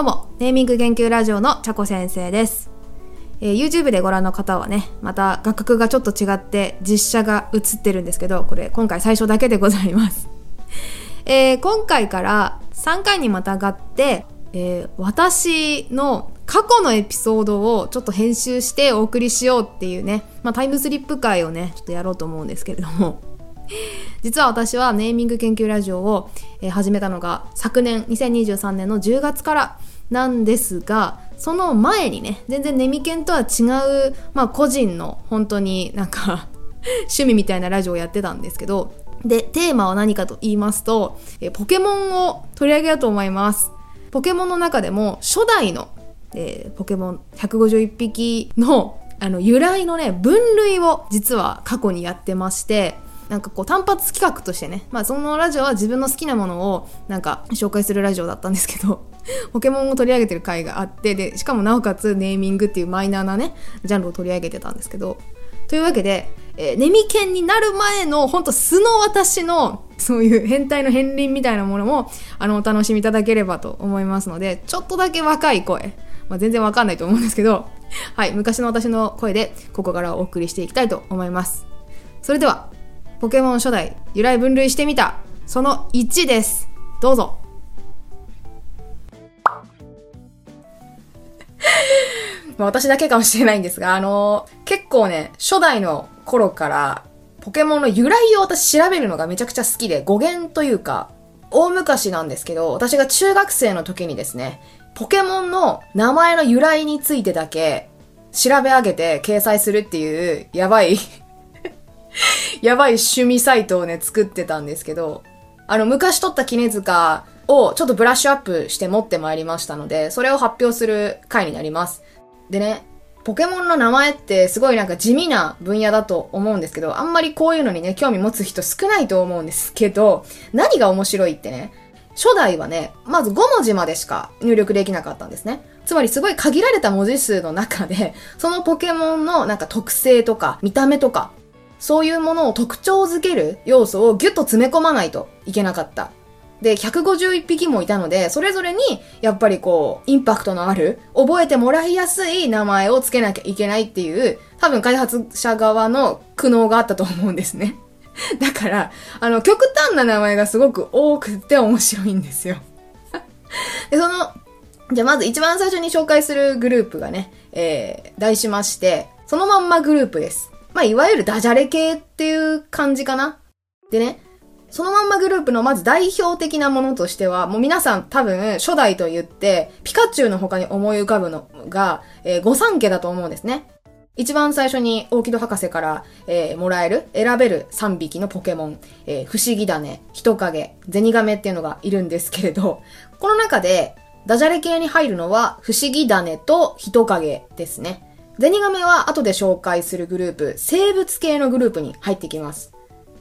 どうも、ネーミング研究ラジオのちゃこ先生です。えー YouTube でご覧の方はね、また画角がちょっと違って実写が映ってるんですけど、これ今回最初だけでございます。えー今回から3回にまたがって、えー私の過去のエピソードをちょっと編集してお送りしようっていうね、まあタイムスリップ会をね、ちょっとやろうと思うんですけれども、実は私はネーミング研究ラジオを、始めたのが昨年2023年の10月からなんですがその前にね全然ネミケンとは違う、まあ、個人の本当になんか 趣味みたいなラジオをやってたんですけどでテーマは何かと言いますと、ポケモンを取り上げようと思います。ポケモンの中でも初代の、えーポケモン151匹のあの由来のね分類を実は過去にやってましてなんかこう単発企画としてね、まあそのラジオは自分の好きなものをなんか紹介するラジオだったんですけど、ポケモンを取り上げてる回があって、で、しかもなおかつネーミングっていうマイナーなね、ジャンルを取り上げてたんですけど、というわけで、えーネミケンになる前のほんと素の私のそういう変態の片鱗みたいなものもあのお楽しみいただければと思いますので、ちょっとだけ若い声、まあ、全然わかんないと思うんですけど、はい、昔の私の声でここからお送りしていきたいと思います。それでは、ポケモン初代由来分類してみた。その1です。どうぞ。まあ私だけかもしれないんですが、あの結構ね、初代の頃から、ポケモンの由来を私調べるのがめちゃくちゃ好きで、語源というか、大昔なんですけど、私が中学生の時にですね、ポケモンの名前の由来についてだけ調べ上げて掲載するっていう、やばい やばい趣味サイトをね、作ってたんですけど、あの、昔撮った絹塚をちょっとブラッシュアップして持ってまいりましたので、それを発表する回になります。でね、ポケモンの名前ってすごいなんか地味な分野だと思うんですけど、あんまりこういうのにね、興味持つ人少ないと思うんですけど、何が面白いってね、初代はね、まず5文字までしか入力できなかったんですね。つまりすごい限られた文字数の中で、そのポケモンのなんか特性とか見た目とか、そういうものを特徴づける要素をギュッと詰め込まないといけなかった。で、151匹もいたので、それぞれに、やっぱりこう、インパクトのある、覚えてもらいやすい名前を付けなきゃいけないっていう、多分開発者側の苦悩があったと思うんですね。だから、あの、極端な名前がすごく多くて面白いんですよ。で、その、じゃあまず一番最初に紹介するグループがね、えー、題しまして、そのまんまグループです。まあ、いわゆるダジャレ系っていう感じかな。でね、そのまんまグループのまず代表的なものとしては、もう皆さん多分初代と言って、ピカチュウの他に思い浮かぶのが、えー、御三家だと思うんですね。一番最初に大木戸博士から、えーもらえる、選べる3匹のポケモン、えー不思議種、人影、ゼニガメっていうのがいるんですけれど、この中でダジャレ系に入るのは不思議種と人影ですね。ゼニガメは後で紹介するグループ、生物系のグループに入ってきます。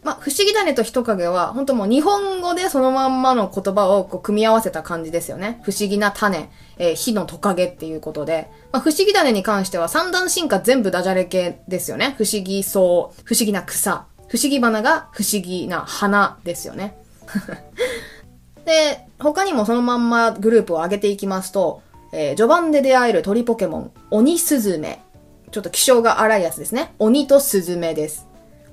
まあ、不思議種と人影は、本当もう日本語でそのまんまの言葉をこう組み合わせた感じですよね。不思議な種、えー火のトカゲっていうことで。まあ、不思議種に関しては三段進化全部ダジャレ系ですよね。不思議草、不思議な草、不思議花が不思議な花ですよね。で、他にもそのまんまグループを上げていきますと、えー序盤で出会える鳥ポケモン、鬼スズメ。ちょっと気性が荒いやつですね。鬼とスズメです。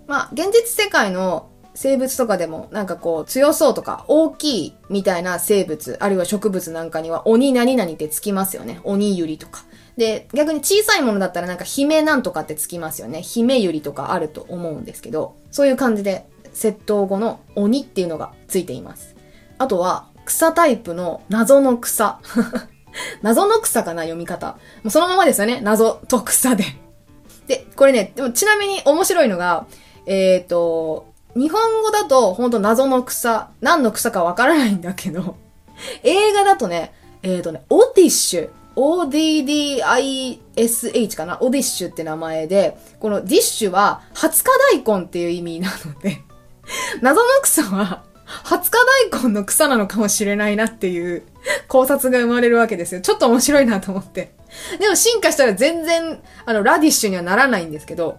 まあ、現実世界の生物とかでも、なんかこう、強そうとか、大きいみたいな生物、あるいは植物なんかには、鬼何々ってつきますよね。鬼ゆりとか。で、逆に小さいものだったらなんか、姫なんとかってつきますよね。姫ゆりとかあると思うんですけど、そういう感じで、窃盗後の鬼っていうのがついています。あとは、草タイプの謎の草。謎の草かな、読み方。もうそのままですよね。謎と草で。で、これね、でもちなみに面白いのが、えっ、ー、と、日本語だと本当謎の草、何の草かわからないんだけど、映画だとね、えっ、ー、とね、オディッシュ、ODDISH かな？オディッシュって名前で、このディッシュは、20日大根っていう意味なので、謎の草は、20日大根の草なのかもしれないなっていう考察が生まれるわけですよ。ちょっと面白いなと思って。でも進化したら全然、あの、ラディッシュにはならないんですけど。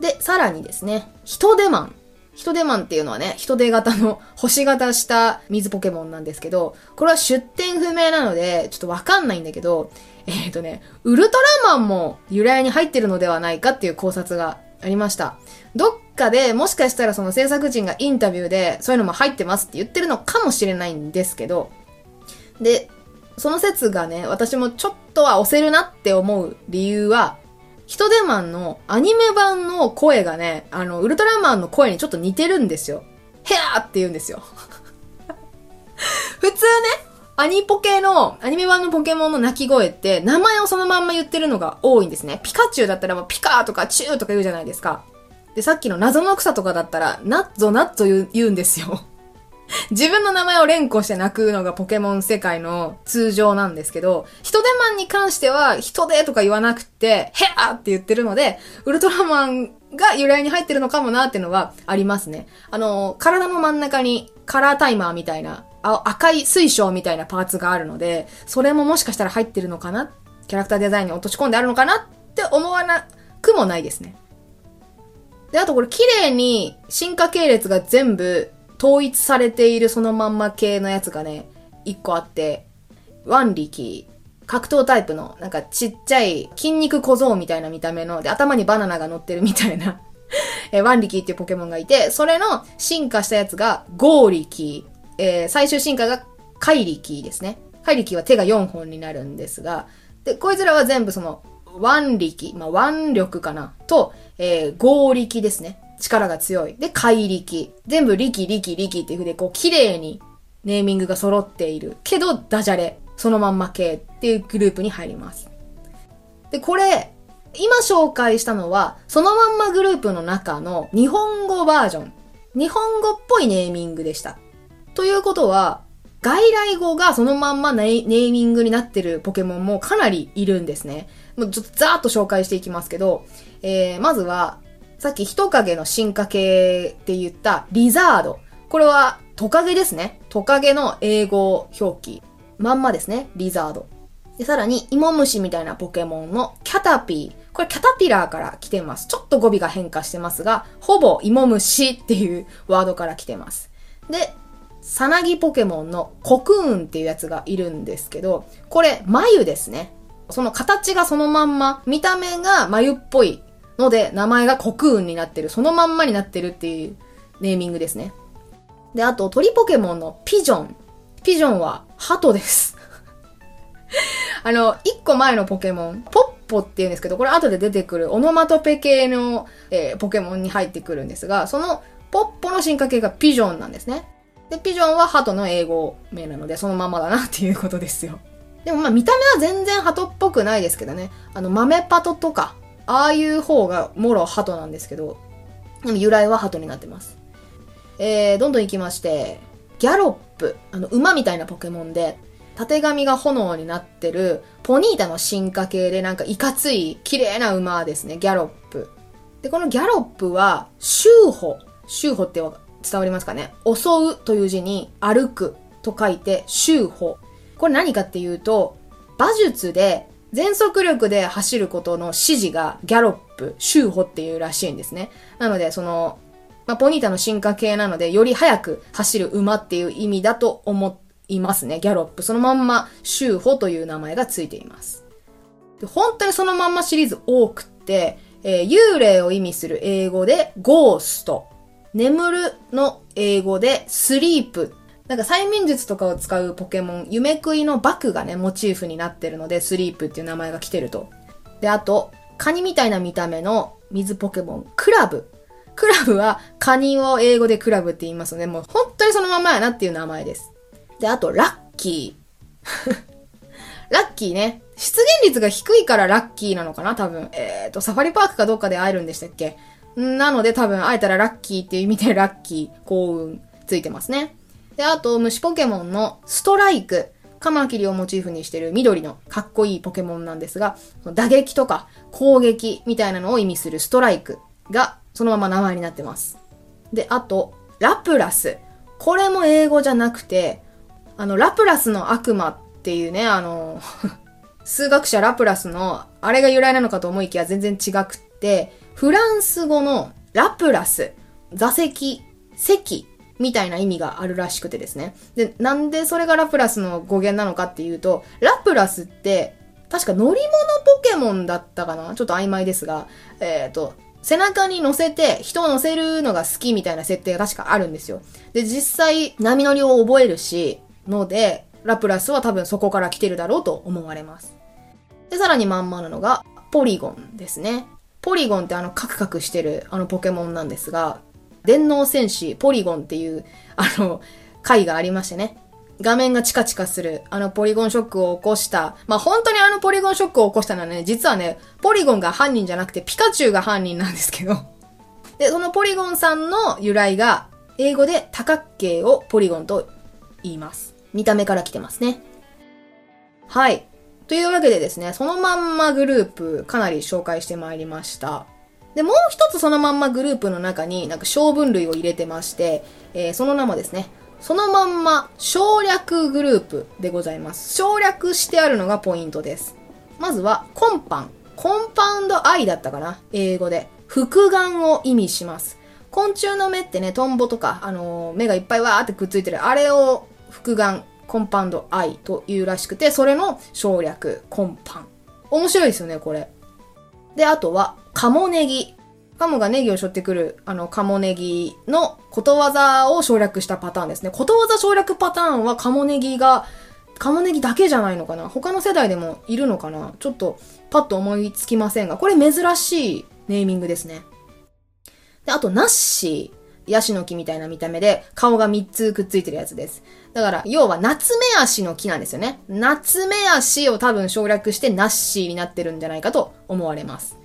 で、さらにですね、ヒトデマン。人手マンっていうのはね、人手型の星型した水ポケモンなんですけど、これは出典不明なので、ちょっとわかんないんだけど、えっ、ー、とね、ウルトラマンも由来に入ってるのではないかっていう考察がありました。どっかでもしかしたらその制作陣がインタビューでそういうのも入ってますって言ってるのかもしれないんですけど、で、その説がね、私もちょっとは押せるなって思う理由は、ヒトデマンのアニメ版の声がね、あの、ウルトラマンの声にちょっと似てるんですよ。ヘアーって言うんですよ。普通ね、アニポケの、アニメ版のポケモンの鳴き声って、名前をそのまんま言ってるのが多いんですね。ピカチュウだったらピカーとかチューとか言うじゃないですか。で、さっきの謎の草とかだったら、ナッゾナッゾ言うんですよ。自分の名前を連呼して泣くのがポケモン世界の通常なんですけど、人手マンに関しては、人手とか言わなくて、ヘアって言ってるので、ウルトラマンが由来に入ってるのかもなっていうのはありますね。あの、体の真ん中にカラータイマーみたいな、赤い水晶みたいなパーツがあるので、それももしかしたら入ってるのかな？キャラクターデザインに落とし込んであるのかな？って思わなくもないですね。で、あとこれ綺麗に進化系列が全部統一されているそのまんま系のやつがね、一個あって、ワンリキー格闘タイプの、なんかちっちゃい筋肉小僧みたいな見た目の、で、頭にバナナが乗ってるみたいな えワンリキーっていうポケモンがいて、それの進化したやつがゴーリキえー、最終進化がカイリキですね。カイリキは手が4本になるんですが、で、こいつらは全部その、ワン力、まあ、腕力かな、と、えー、合力ですね。力が強い。で、怪力。全部力、力、力っていう風で、こう、綺麗にネーミングが揃っている。けど、ダジャレ。そのまんま系っていうグループに入ります。で、これ、今紹介したのは、そのまんまグループの中の日本語バージョン。日本語っぽいネーミングでした。ということは、外来語がそのまんまネーミングになってるポケモンもかなりいるんですね。もうちょっとざーっと紹介していきますけど、えー、まずは、さっき人影の進化系って言ったリザード。これはトカゲですね。トカゲの英語表記。まんまですね。リザード。で、さらに、イモムシみたいなポケモンのキャタピー。これキャタピラーから来てます。ちょっと語尾が変化してますが、ほぼイモムシっていうワードから来てます。で、さなぎポケモンのコクーンっていうやつがいるんですけど、これ、眉ですね。その形がそのまんま、見た目が眉っぽいので、名前がコクーンになってる、そのまんまになってるっていうネーミングですね。で、あと、鳥ポケモンのピジョン。ピジョンは、鳩です。あの、一個前のポケモン、ポッポって言うんですけど、これ後で出てくるオノマトペ系の、えー、ポケモンに入ってくるんですが、そのポッポの進化系がピジョンなんですね。で、ピジョンは鳩の英語名なので、そのままだなっていうことですよ。でもまあ見た目は全然鳩っぽくないですけどね。あの、豆パトとか、ああいう方がもろ鳩なんですけど、でも由来は鳩になってます。えー、どんどん行きまして、ギャロップ。あの、馬みたいなポケモンで、縦紙が炎になってる、ポニータの進化系でなんかいかつい、綺麗な馬ですね、ギャロップ。で、このギャロップは、シューホ。シューホって伝わりますかね？襲うという字に、歩くと書いて、シューホ。これ何かっていうと、馬術で全速力で走ることの指示がギャロップ、シューホっていうらしいんですね。なので、その、まあ、ポニータの進化系なので、より速く走る馬っていう意味だと思いますね。ギャロップ。そのまんま、シューホという名前がついています。で本当にそのまんまシリーズ多くって、えー、幽霊を意味する英語でゴースト。眠るの英語でスリープなんか催眠術とかを使うポケモン、夢食いのバクがね、モチーフになってるので、スリープっていう名前が来てると。で、あと、カニみたいな見た目の水ポケモン、クラブ。クラブは、カニを英語でクラブって言いますので、もう本当にそのままやなっていう名前です。で、あと、ラッキー。ラッキーね。出現率が低いからラッキーなのかな多分。えっ、ー、と、サファリパークかどっかで会えるんでしたっけ？なので多分会えたらラッキーっていう意味でラッキー、幸運ついてますね。で、あと、虫ポケモンのストライク。カマキリをモチーフにしてる緑のかっこいいポケモンなんですが、打撃とか攻撃みたいなのを意味するストライクがそのまま名前になってます。で、あと、ラプラス。これも英語じゃなくて、あの、ラプラスの悪魔っていうね、あの 数学者ラプラスの、あれが由来なのかと思いきや全然違くって、フランス語のラプラス、座席席みたいな意味があるらしくてですね。で、なんでそれがラプラスの語源なのかっていうと、ラプラスって確か乗り物ポケモンだったかな？ちょっと曖昧ですが、えっ、ー、と、背中に乗せて人を乗せるのが好きみたいな設定が確かあるんですよ。で、実際波乗りを覚えるし、ので、ラプラスは多分そこから来てるだろうと思われます。で、さらにまんまなのが、ポリゴンですね。ポリゴンってあのカクカクしてるあのポケモンなんですが、電脳戦士ポリゴンっていうあの回がありましてね。画面がチカチカする、あのポリゴンショックを起こした、まあ、本当にあのポリゴンショックを起こしたのはね、実はね、ポリゴンが犯人じゃなくてピカチュウが犯人なんですけど。で、そのポリゴンさんの由来が、英語で多角形をポリゴンと言います。見た目から来てますね。はい。というわけでですね、そのまんまグループかなり紹介してまいりました。で、もう一つそのまんまグループの中になんか小分類を入れてまして、えー、その名もですね、そのまんま省略グループでございます。省略してあるのがポイントです。まずは、コンパン。コンパウンドアイだったかな？英語で。複眼を意味します。昆虫の目ってね、トンボとか、あのー、目がいっぱいわーってくっついてる、あれを複眼コンパウンド I というらしくて、それの省略、コンパン。面白いですよね、これ。で、あとは、カモネギ。カモがネギを背負ってくる、あの、カモネギのことわざを省略したパターンですね。ことわざ省略パターンはカモネギが、カモネギだけじゃないのかな他の世代でもいるのかなちょっとパッと思いつきませんが、これ珍しいネーミングですね。で、あと、ナッシー。ヤシの木みたいな見た目で、顔が3つくっついてるやつです。だから、要は、夏目足の木なんですよね。夏目足を多分省略してナッシーになってるんじゃないかと思われます。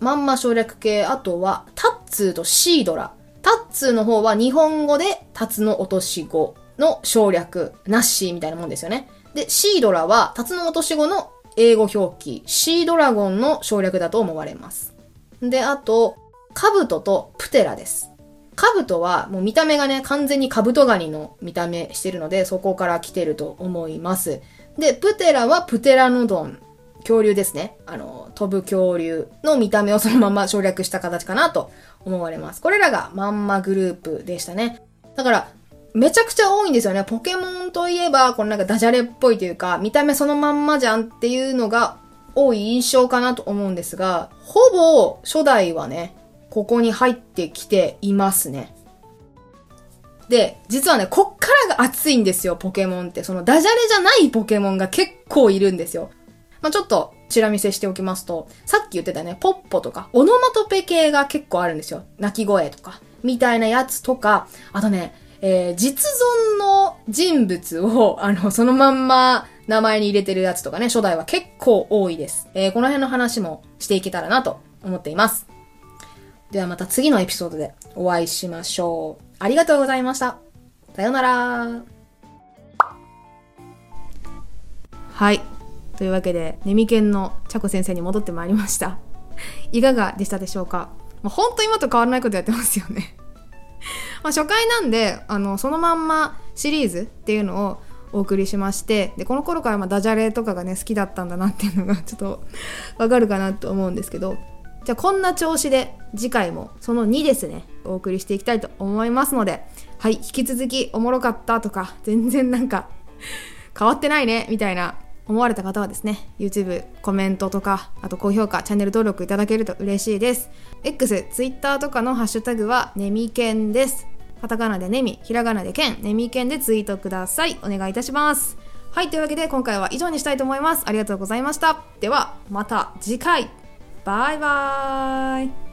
まんま省略系、あとは、タッツーとシードラ。タッツーの方は日本語で、タツの落とし子の省略、ナッシーみたいなもんですよね。で、シードラは、タツの落とし子の英語表記、シードラゴンの省略だと思われます。で、あと、カブトとプテラです。カブトはもう見た目がね、完全にカブトガニの見た目してるので、そこから来てると思います。で、プテラはプテラノドン。恐竜ですね。あの、飛ぶ恐竜の見た目をそのまま省略した形かなと思われます。これらがまんまグループでしたね。だから、めちゃくちゃ多いんですよね。ポケモンといえば、このなんかダジャレっぽいというか、見た目そのまんまじゃんっていうのが多い印象かなと思うんですが、ほぼ初代はね、ここに入ってきていますね。で、実はね、こっからが熱いんですよ、ポケモンって。そのダジャレじゃないポケモンが結構いるんですよ。まあ、ちょっと、チラ見せしておきますと、さっき言ってたね、ポッポとか、オノマトペ系が結構あるんですよ。鳴き声とか、みたいなやつとか、あとね、えー、実存の人物を、あの、そのまんま名前に入れてるやつとかね、初代は結構多いです。えー、この辺の話もしていけたらなと思っています。ではまた次のエピソードでお会いしましょう。ありがとうございました。さようなら。はい。というわけで、ネミケンのチャコ先生に戻ってまいりました。いかがでしたでしょうか？もうほんと今と変わらないことやってますよね。ま初回なんで、あの、そのまんまシリーズっていうのをお送りしまして、で、この頃からまダジャレとかがね、好きだったんだなっていうのが ちょっとわかるかなと思うんですけど、じゃあこんな調子で次回もその2ですね、お送りしていきたいと思いますので、はい、引き続きおもろかったとか、全然なんか変わってないね、みたいな思われた方はですね、YouTube コメントとか、あと高評価、チャンネル登録いただけると嬉しいです。X、Twitter とかのハッシュタグはネミケンです。カタカナでネミ、ひらがなでケン、ネミケンでツイートください。お願いいたします。はい、というわけで今回は以上にしたいと思います。ありがとうございました。では、また次回。バイバーイ